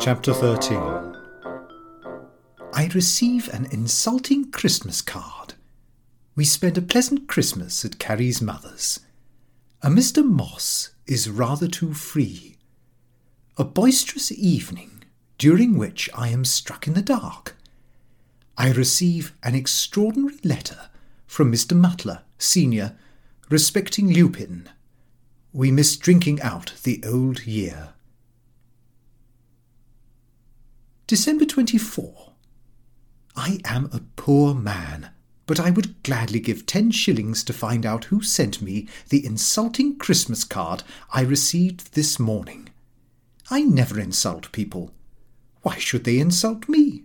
Chapter 13 I receive an insulting Christmas card. We spend a pleasant Christmas at Carrie's mother's. A Mr. Moss is rather too free. A boisterous evening, during which I am struck in the dark. I receive an extraordinary letter from Mr. Mutlar, senior, respecting Lupin. We miss drinking out the old year. December 24. I am a poor man, but I would gladly give ten shillings to find out who sent me the insulting Christmas card I received this morning. I never insult people. Why should they insult me?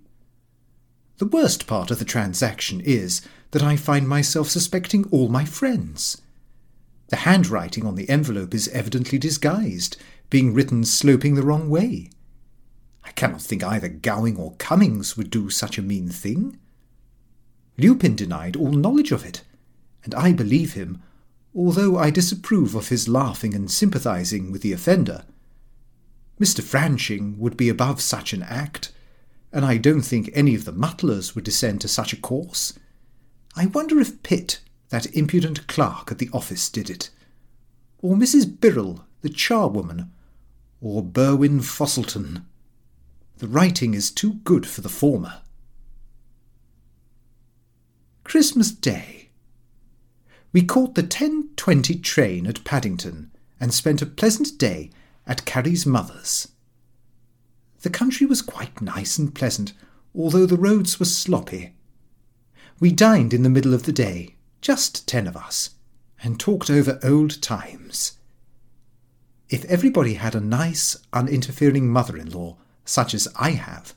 The worst part of the transaction is that I find myself suspecting all my friends. The handwriting on the envelope is evidently disguised, being written sloping the wrong way. I cannot think either Gowing or Cummings would do such a mean thing. Lupin denied all knowledge of it, and I believe him, although I disapprove of his laughing and sympathizing with the offender. Mr. Franching would be above such an act, and I don't think any of the Mutlars would descend to such a course. I wonder if Pitt, that impudent clerk at the office, did it, or Mrs. Birrell, the charwoman, or Burwin Fosselton. The writing is too good for the former. Christmas Day. We caught the 10.20 train at Paddington and spent a pleasant day at Carrie's mother's. The country was quite nice and pleasant, although the roads were sloppy. We dined in the middle of the day, just ten of us, and talked over old times. If everybody had a nice, uninterfering mother in law, such as I have,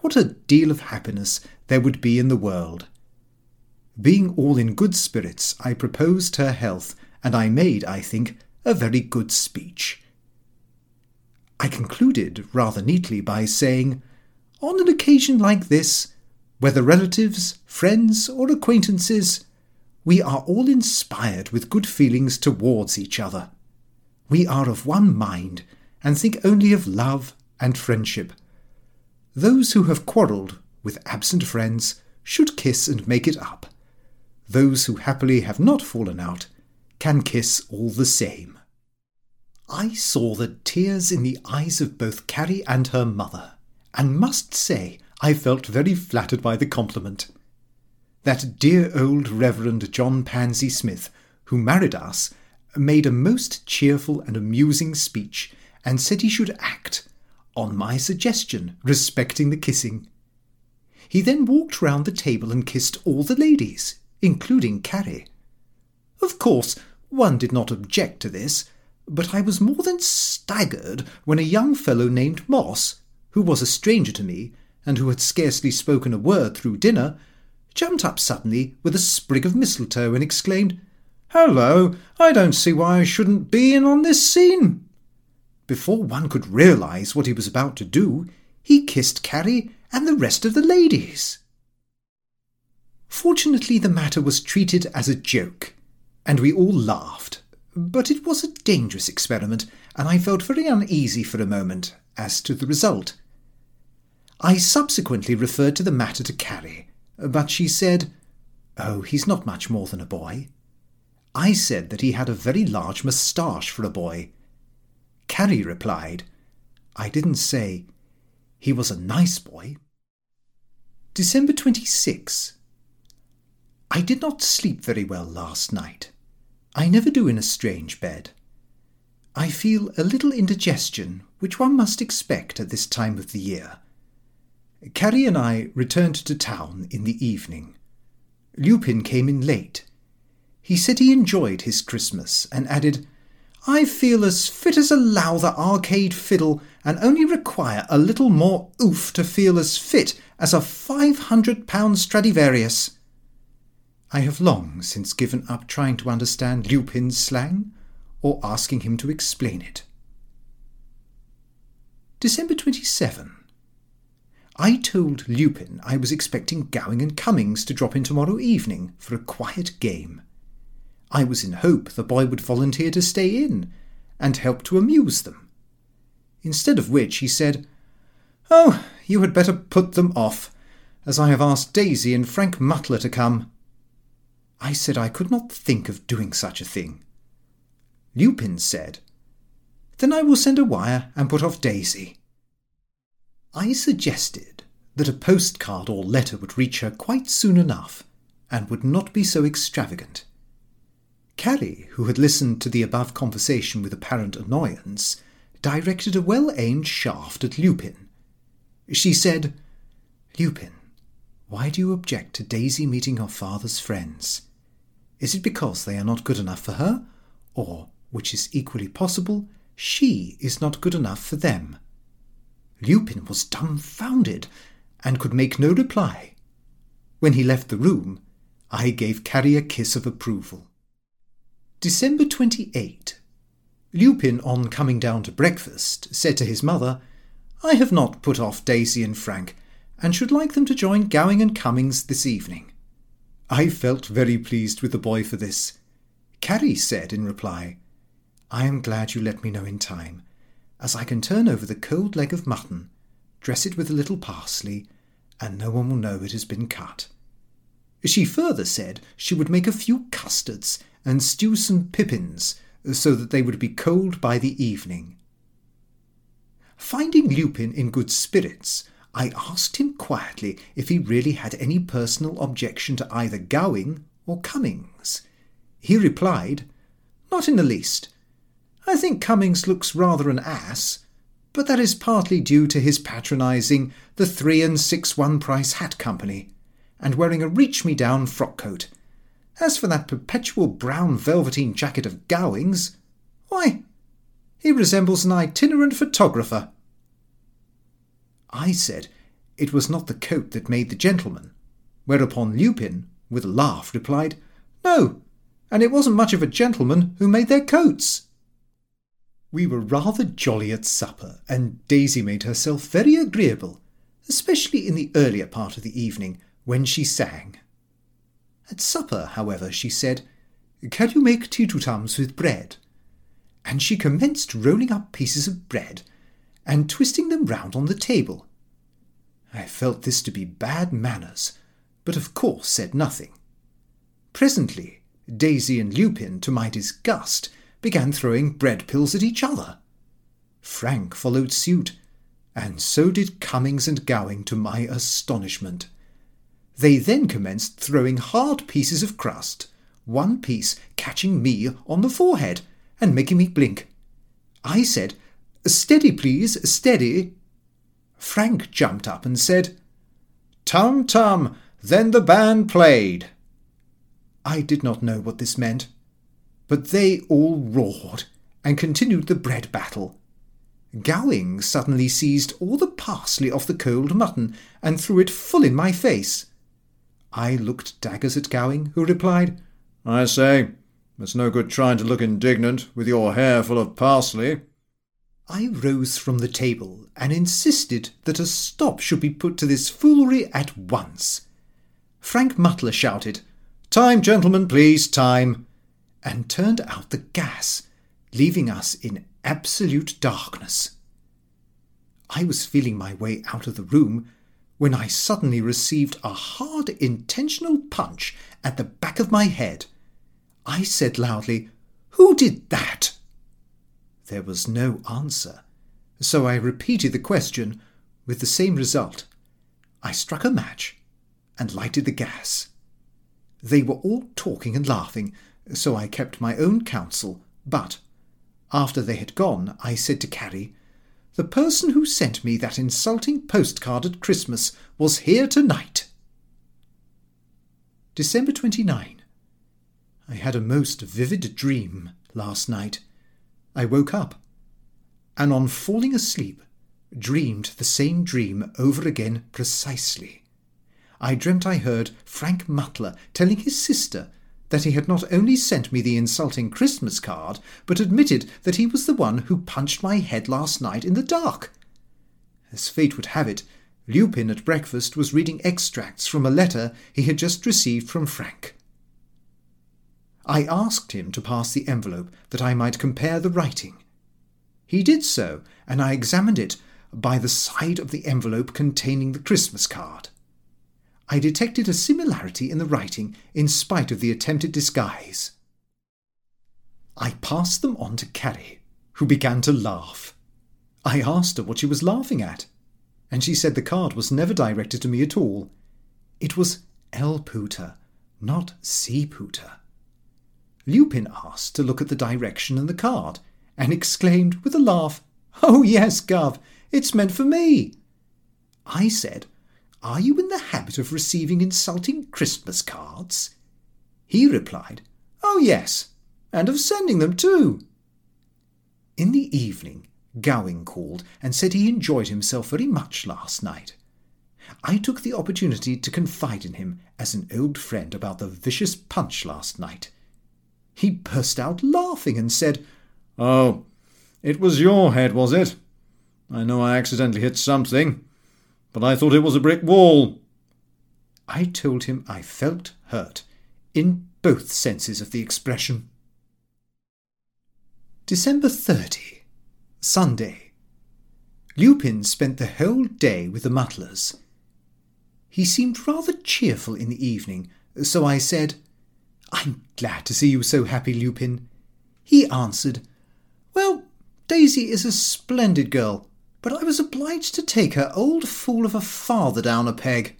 what a deal of happiness there would be in the world. Being all in good spirits, I proposed her health, and I made, I think, a very good speech. I concluded rather neatly by saying, On an occasion like this, whether relatives, friends, or acquaintances, we are all inspired with good feelings towards each other. We are of one mind, and think only of love and friendship. Those who have quarrelled with absent friends should kiss and make it up. Those who happily have not fallen out can kiss all the same. I saw the tears in the eyes of both Carrie and her mother, and must say I felt very flattered by the compliment. That dear old Reverend John Panzy Smith, who married us, made a most cheerful and amusing speech, and said he should act on my suggestion respecting the kissing. He then walked round the table and kissed all the ladies, including Carrie. Of course, one did not object to this, but I was more than staggered when a young fellow named Moss, who was a stranger to me, and who had scarcely spoken a word through dinner, jumped up suddenly with a sprig of mistletoe and exclaimed, Hello, I don't see why I shouldn't be in on this scene. Before one could realize what he was about to do, he kissed Carrie and the rest of the ladies. Fortunately, the matter was treated as a joke, and we all laughed, but it was a dangerous experiment, and I felt very uneasy for a moment as to the result. I subsequently referred to the matter to Carrie, but she said, Oh, he's not much more than a boy. I said that he had a very large moustache for a boy, Carrie replied, I didn't say he was a nice boy. December 26. I did not sleep very well last night. I never do in a strange bed. I feel a little indigestion, which one must expect at this time of the year. Carrie and I returned to town in the evening. Lupin came in late. He said he enjoyed his Christmas and added, I feel as fit as a Lowther arcade fiddle and only require a little more oof to feel as fit as a £500 Stradivarius. I have long since given up trying to understand Lupin's slang or asking him to explain it. December 27. I told Lupin I was expecting Gowing and Cummings to drop in tomorrow evening for a quiet game. I was in hope the boy would volunteer to stay in and help to amuse them. Instead of which he said, Oh, you had better put them off, as I have asked Daisy and Frank Mutlar to come. I said I could not think of doing such a thing. Lupin said, Then I will send a wire and put off Daisy. I suggested that a postcard or letter would reach her quite soon enough and would not be so extravagant. Carrie, who had listened to the above conversation with apparent annoyance, directed a well aimed shaft at Lupin. She said, Lupin, why do you object to Daisy meeting her father's friends? Is it because they are not good enough for her, or, which is equally possible, she is not good enough for them? Lupin was dumbfounded and could make no reply. When he left the room, I gave Carrie a kiss of approval. December 28. Lupin, on coming down to breakfast, said to his mother, I have not put off Daisy and Frank, and should like them to join Gowing and Cummings this evening. I felt very pleased with the boy for this. Carrie said in reply, I am glad you let me know in time, as I can turn over the cold leg of mutton, dress it with a little parsley, and no one will know it has been cut. She further said she would make a few custards and stew some pippins so that they would be cold by the evening. Finding Lupin in good spirits, I asked him quietly if he really had any personal objection to either Gowing or Cummings. He replied, Not in the least. I think Cummings looks rather an ass, but that is partly due to his patronising the three and six one price hat company, and wearing a reach me down frock coat. As for that perpetual brown velveteen jacket of Gowing's, why, he resembles an itinerant photographer. I said it was not the coat that made the gentleman, whereupon Lupin, with a laugh, replied, No, and it wasn't much of a gentleman who made their coats. We were rather jolly at supper, and Daisy made herself very agreeable, especially in the earlier part of the evening when she sang. At supper, however, she said, Can you make teetotums with bread? And she commenced rolling up pieces of bread and twisting them round on the table. I felt this to be bad manners, but of course said nothing. Presently, Daisy and Lupin, to my disgust, began throwing bread pills at each other. Frank followed suit, and so did Cummings and Gowing to my astonishment. They then commenced throwing hard pieces of crust, one piece catching me on the forehead and making me blink. I said, Steady, please, steady. Frank jumped up and said, Tum tum, then the band played. I did not know what this meant, but they all roared and continued the bread battle. Gowing suddenly seized all the parsley off the cold mutton and threw it full in my face. I looked daggers at Gowing, who replied, I say, it's no good trying to look indignant with your hair full of parsley. I rose from the table and insisted that a stop should be put to this foolery at once. Frank Mutlar shouted, Time, gentlemen, please, time and turned out the gas, leaving us in absolute darkness. I was feeling my way out of the room when I suddenly received a hard, intentional punch at the back of my head. I said loudly, Who did that? There was no answer, so I repeated the question with the same result. I struck a match and lighted the gas. They were all talking and laughing, so I kept my own counsel, but after they had gone, I said to Carrie, The person who sent me that insulting postcard at Christmas was here tonight. December 29. I had a most vivid dream last night. I woke up, and on falling asleep, dreamed the same dream over again precisely. I dreamt I heard Frank Mutlar telling his sister that he had not only sent me the insulting Christmas card, but admitted that he was the one who punched my head last night in the dark. As fate would have it, Lupin at breakfast was reading extracts from a letter he had just received from Frank. I asked him to pass the envelope that I might compare the writing. He did so, and I examined it by the side of the envelope containing the Christmas card. I detected a similarity in the writing in spite of the attempted disguise. I passed them on to Carrie, who began to laugh. I asked her what she was laughing at, and she said the card was never directed to me at all. It was L. Pooter, not C. Pooter. Lupin asked to look at the direction in the card, and exclaimed with a laugh, Oh, yes, Gov, it's meant for me. I said, Are you in the habit of receiving insulting Christmas cards? He replied, Oh, yes, and of sending them too. In the evening, Gowing called and said he enjoyed himself very much last night. I took the opportunity to confide in him as an old friend about the vicious punch last night. He burst out laughing and said, Oh, it was your head, was it? I know I accidentally hit something, but I thought it was a brick wall. I told him I felt hurt, in both senses of the expression. December 30, Sunday. Lupin spent the whole day with the Mutlars. He seemed rather cheerful in the evening, so I said, I'm glad to see you so happy, Lupin. He answered, Well, Daisy is a splendid girl, but I was obliged to take her old fool of a father down a peg.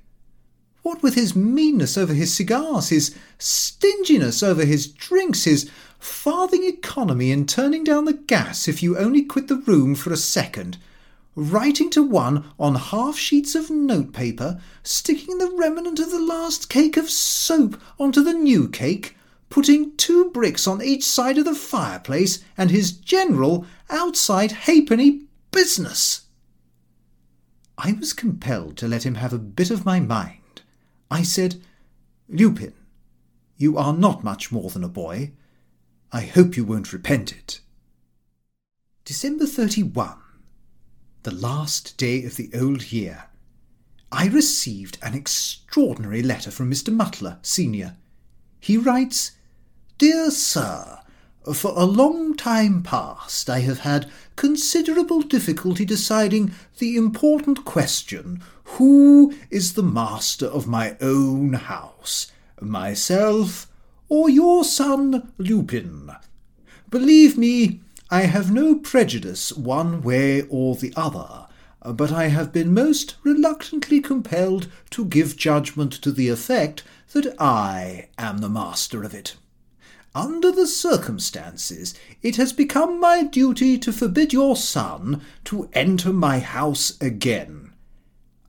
What with his meanness over his cigars, his stinginess over his drinks, his farthing economy in turning down the gas if you only quit the room for a second, writing to one on half sheets of notepaper, sticking the remnant of the last cake of soap onto the new cake, putting two bricks on each side of the fireplace, and his general outside halfpenny business. I was compelled to let him have a bit of my mind. I said, Lupin, you are not much more than a boy. I hope you won't repent it. December 31 the last day of the old year, I received an extraordinary letter from Mr. Mutlar, Senior. He writes, Dear Sir, for a long time past I have had considerable difficulty deciding the important question who is the master of my own house, myself or your son Lupin? Believe me, I have no prejudice one way or the other, but I have been most reluctantly compelled to give judgment to the effect that I am the master of it. Under the circumstances, it has become my duty to forbid your son to enter my house again.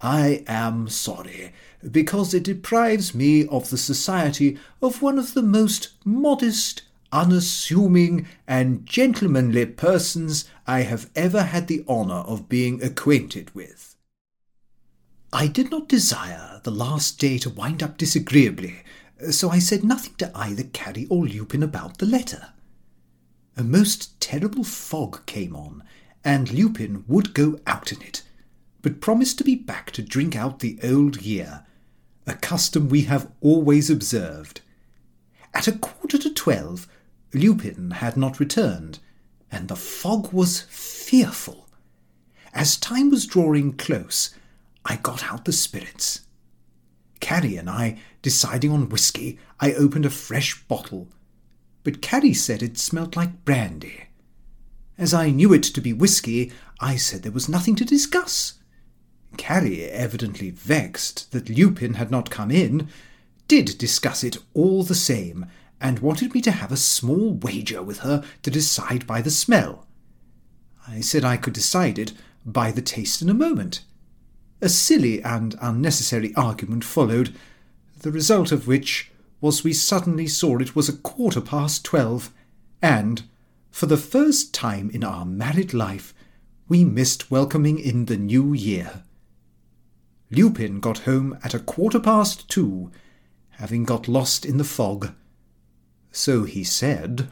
I am sorry, because it deprives me of the society of one of the most modest unassuming, and gentlemanly persons I have ever had the honour of being acquainted with. I did not desire the last day to wind up disagreeably, so I said nothing to either Carrie or Lupin about the letter. A most terrible fog came on, and Lupin would go out in it, but promised to be back to drink out the old year, a custom we have always observed. At a quarter to twelve, Lupin had not returned, and the fog was fearful. As time was drawing close, I got out the spirits. Carrie and I, deciding on whisky, I opened a fresh bottle, but Carrie said it smelt like brandy. As I knew it to be whisky, I said there was nothing to discuss. Carrie, evidently vexed that Lupin had not come in, did discuss it all the same, and wanted me to have a small wager with her to decide by the smell. I said I could decide it by the taste in a moment. A silly and unnecessary argument followed, the result of which was we suddenly saw it was a quarter past twelve, and, for the first time in our married life, we missed welcoming in the new year. Lupin got home at a quarter past two, having got lost in the fog so he said.